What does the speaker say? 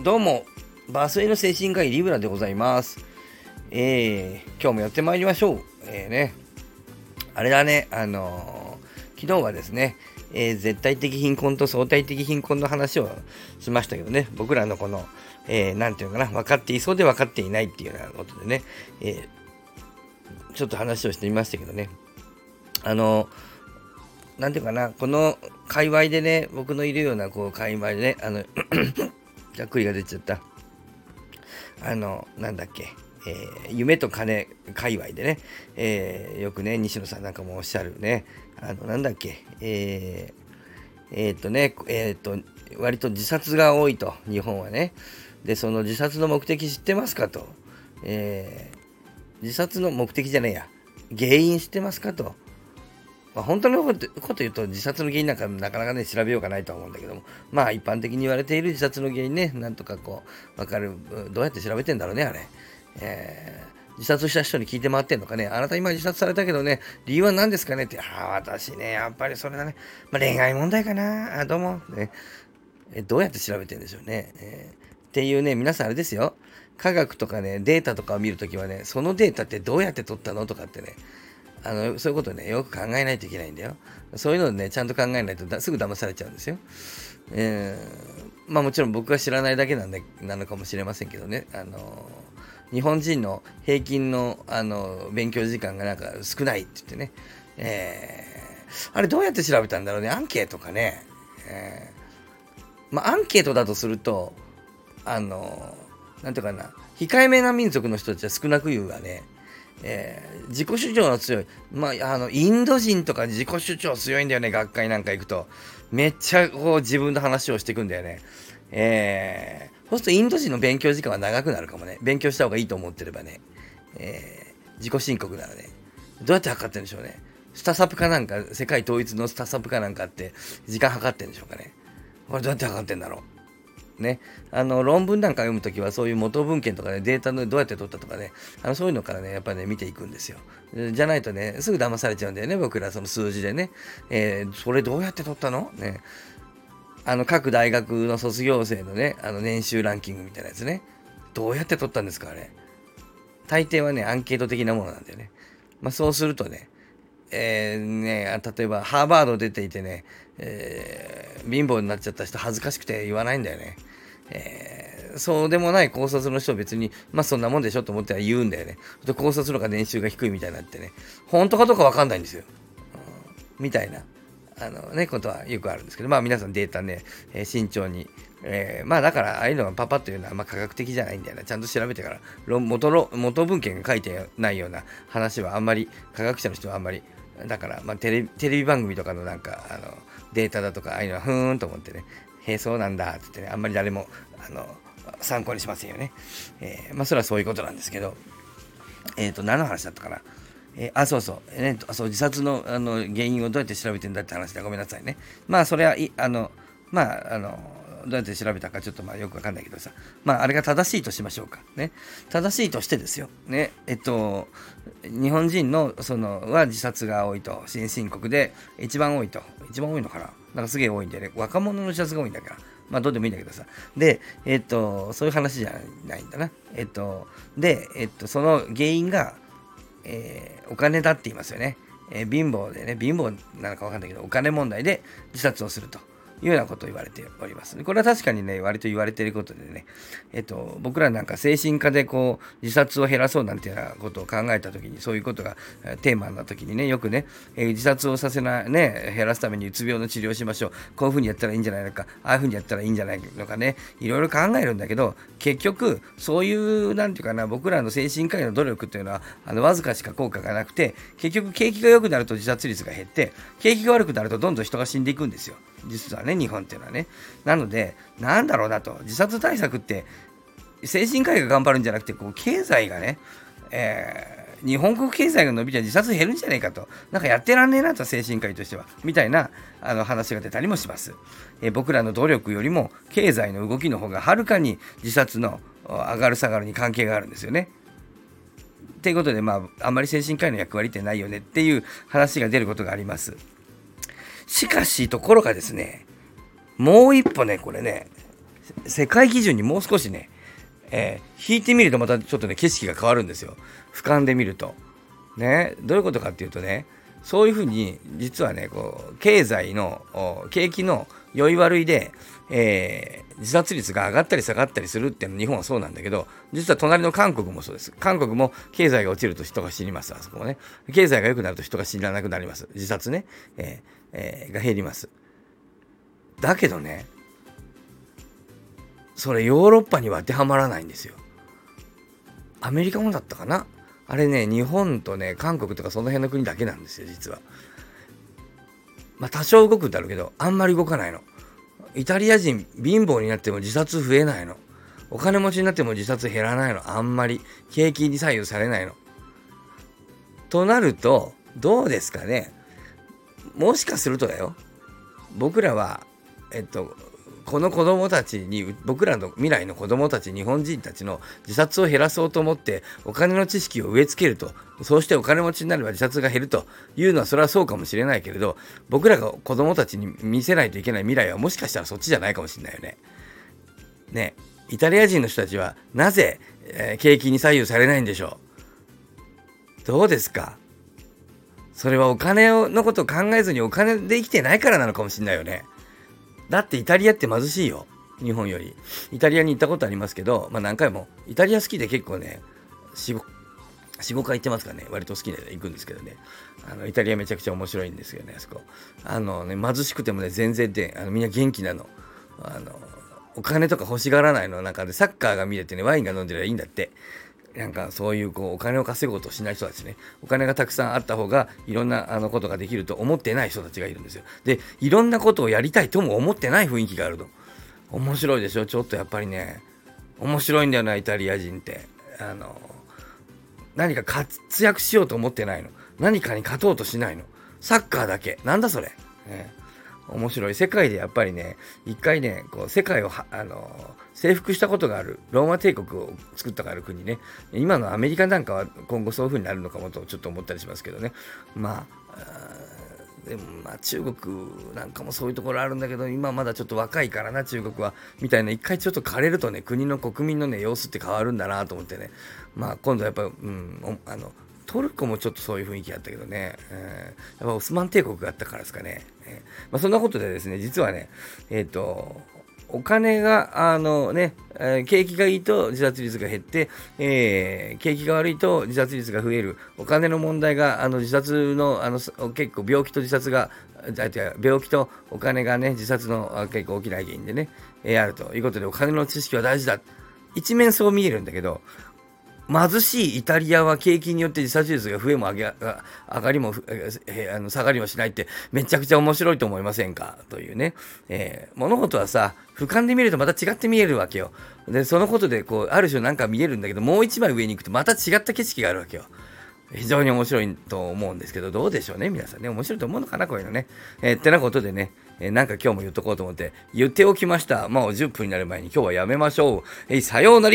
どうも、バスへの精神科医リブラでございます。えー、今日もやってまいりましょう。えーね、あれだね、あのー、昨日はですね、えー、絶対的貧困と相対的貧困の話をしましたけどね、僕らのこの、えー、なんていうのかな、分かっていそうで分かっていないっていうようなことでね、えー、ちょっと話をしてみましたけどね、あのなんていうかな、この界隈でね、僕のいるようなこう界隈でね、あのざっくりが出ちゃった。あの、なんだっけ、えー、夢と金界隈でね、えー、よくね、西野さんなんかもおっしゃるね、あの、なんだっけ、えー、えー、っとね、え、っと、割と自殺が多いと、日本はね。で、その自殺の目的知ってますかと。え、自殺の目的じゃねえや。原因知ってますかと。まあ、本当のこと言うと自殺の原因なんかなかなかね調べようがないと思うんだけども。まあ一般的に言われている自殺の原因ねなんとかこう分かるどうやって調べてんだろうねあれ、えー、自殺した人に聞いて回ってんのかね。あなた今自殺されたけどね理由は何ですかねって。ああ私ねやっぱりそれだね、まあ、恋愛問題かな。あどうも、ね、えどうやって調べてんでしょうね、えー、っていうね皆さんあれですよ。科学とかねデータとかを見るときはねそのデータってどうやって取ったのとかってね。あのそういうことね、よく考えないといけないんだよ。そういうのね、ちゃんと考えないとすぐ騙されちゃうんですよ。えー、まあもちろん僕が知らないだけなんでなのかもしれませんけどね、あの日本人の平均のあの勉強時間がなんか少ないって言ってね、えー、あれどうやって調べたんだろうね、アンケートかね。えー、まあアンケートだとすると、あのなんていうかな、控えめな民族の人たちは少なく言うがね、えー、自己主張の強い、まあ、あのインド人とか自己主張強いんだよね、学会なんか行くと。めっちゃこう自分の話をしていくんだよね。えー、そうするとインド人の勉強時間は長くなるかもね。勉強した方がいいと思ってればね。えー、自己申告ならね。どうやって測ってるんでしょうね。スタサプかなんか、世界統一のスタサプかなんかって時間測ってるんでしょうかね。これどうやって測ってんだろう。ね、あの論文なんか読むときはそういう元文献とかね、データのどうやって取ったとかね、あのそういうのからね、やっぱりね、見ていくんですよ。じゃないとね、すぐ騙されちゃうんだよね、僕らその数字でね。えー、それどうやって取ったの？ね。あの各大学の卒業生のね、あの年収ランキングみたいなやつね。どうやって取ったんですか、あれ。大抵はね、アンケート的なものなんだよね。まあそうするとね、えー、ね、例えばハーバード出ていてね、えー、貧乏になっちゃった人恥ずかしくて言わないんだよね。えー、そうでもない高卒の人別に、まあそんなもんでしょと思っては言うんだよね。高卒の方が年収が低いみたいになってね、本当かどうかわかんないんですよ。うん、みたいな、あのね、ことはよくあるんですけど、まあ皆さんデータね、えー、慎重に、えー、まあだから、ああいうのはパパッというのは、まあ科学的じゃないんだよな。ちゃんと調べてから、元元文献が書いてないような話はあんまり、科学者の人はあんまり、だから、まあテレテレビ番組とかのなんか、あの、データだとか、ああいうのはふーんと思ってね、へえ、そうなんだって言ってね、あんまり誰もあの参考にしませんよね。えー、まあ、それはそういうことなんですけど、えっ、ー、と、何の話だったかな。えー、あ、そうそう、ね、そう自殺のあの原因をどうやって調べてんだって話でごめんなさいね。まあ、それは、いあの、まあ、あの、どうやって調べたかちょっとまあよくわかんないけどさ、まああれが正しいとしましょうか。ね。正しいとしてですよ。ね。えっと、日本人のそのは自殺が多いと、新申告で一番多いと、一番多いのかな。なんかすげえ多いんでね、若者の自殺が多いんだから。まあどうでもいいんだけどさ。で、えっと、そういう話じゃないんだな。えっと、で、えっと、その原因が、えー、お金だって言いますよね。えー、貧乏でね、貧乏なのかわかんないけど、お金問題で自殺をすると。いうようなことを言われております。これは確かにね、割と言われていることでね、えっと、僕らなんか精神科でこう、自殺を減らそうなんていうようなことを考えたときに、そういうことがテーマなときにね、よくね、えー、自殺をさせない、ね、減らすためにうつ病の治療しましょう。こういうふうにやったらいいんじゃないのか、ああいうふうにやったらいいんじゃないのかね、いろいろ考えるんだけど、結局、そういう、なんていうかな、僕らの精神科医の努力っていうのは、あの、わずかしか効果がなくて、結局、景気が良くなると自殺率が減って、景気が悪くなるとどんどん人が死んでいくんですよ。実はね、日本っていうのはね。なので、なんだろうなと、自殺対策って、精神科医が頑張るんじゃなくて、こう経済がね、えー、日本国経済が伸びちゃ自殺減るんじゃないかと、なんかやってらんねえなと、精神科医としては、みたいなあの話が出たりもします、えー、僕らの努力よりも、経済の動きの方がはるかに自殺の上がる下がるに関係があるんですよね。ということで、まあ、あんまり精神科医の役割ってないよねっていう話が出ることがあります。しかし、ところがですね、もう一歩ね、これね、世界基準にもう少しね、えー、引いてみるとまたちょっとね景色が変わるんですよ。俯瞰で見ると。ねどういうことかっていうとねそういうふうに実はねこう経済の景気の良い悪いで、えー、自殺率が上がったり下がったりするっていうのは日本はそうなんだけど実は隣の韓国もそうです。韓国も経済が落ちると人が死にますあそこもね。経済が良くなると人が死ななくなります。自殺ね、えーえー、が減ります。だけどねそれヨーロッパには当てはまらないんですよ。アメリカもだったかな。あれね日本とね韓国とかその辺の国だけなんですよ実は。まあ多少動くんだろうけどあんまり動かないの。イタリア人貧乏になっても自殺増えないの。お金持ちになっても自殺減らないの。あんまり景気に左右されないの。となるとどうですかね。もしかするとだよ。僕らはえっとこの子供たちに僕らの未来の子供たち日本人たちの自殺を減らそうと思ってお金の知識を植え付けるとそうしてお金持ちになれば自殺が減るというのはそれはそうかもしれないけれど僕らが子供たちに見せないといけない未来はもしかしたらそっちじゃないかもしれないよね。ねイタリア人の人たちはなぜ、えー、景気に左右されないんでしょう？どうですか？それはお金のことを考えずにお金で生きてないからなのかもしれないよね。だってイタリアって貧しいよ。日本より。イタリアに行ったことありますけど、まあ何回も。イタリア好きで結構ね、4、5, 回行ってますからね。割と好きで行くんですけどね。あの、イタリアめちゃくちゃ面白いんですよね、あそこ。あのね、貧しくてもね、全然で、あのみんな元気なの。あの、お金とか欲しがらないの中で、サッカーが見れてね、ワインが飲んでりゃいいんだって。なんかそういうこうお金を稼ごうとしない人たちね。お金がたくさんあった方がいろんなあのことができると思ってない人たちがいるんですよ。でいろんなことをやりたいとも思ってない雰囲気があると。面白いでしょ？ちょっとやっぱりね。面白いんだよなイタリア人って。あの何か活躍しようと思ってないの。何かに勝とうとしないの。サッカーだけ。なんだそれ、ね、面白い。世界でやっぱりね一回ねこう世界をあの征服したことがあるローマ帝国を作ったがある国ね。今のアメリカなんかは今後そういう風になるのかもとちょっと思ったりしますけどね。まあでもまあ中国なんかもそういうところあるんだけど今まだちょっと若いからな中国は。みたいな一回ちょっと枯れるとね国の国民のね様子って変わるんだなと思ってね。まあ今度やっぱうんあのトルコもちょっとそういう雰囲気あったけどね、えー、やっぱオスマン帝国があったからですかね、えー、まあ、そんなことでですね実はねえっ、ー、とお金が、あのね、えー、景気がいいと自殺率が減って、えー、景気が悪いと自殺率が増える。お金の問題が、あの、自殺の、あの、結構病気と自殺が、病気とお金がね、自殺の結構大きな原因でね、えー、あるということで、お金の知識は大事だ。一面そう見えるんだけど、貧しいイタリアは景気によって自殺率が増えも上げ上がりも、えー、あの下がりもしないってめちゃくちゃ面白いと思いませんか？というね、えー、物事はさ俯瞰で見るとまた違って見えるわけよでそのことでこうある種なんか見えるんだけどもう一枚上に行くとまた違った景色があるわけよ非常に面白いと思うんですけど、どうでしょうね、皆さんね。面白いと思うのかな、こういうのね。えー、ってなことでね、え、なんか今日も言っとこうと思って、言っておきました。もう10分になる前に今日はやめましょう。えー、さようなら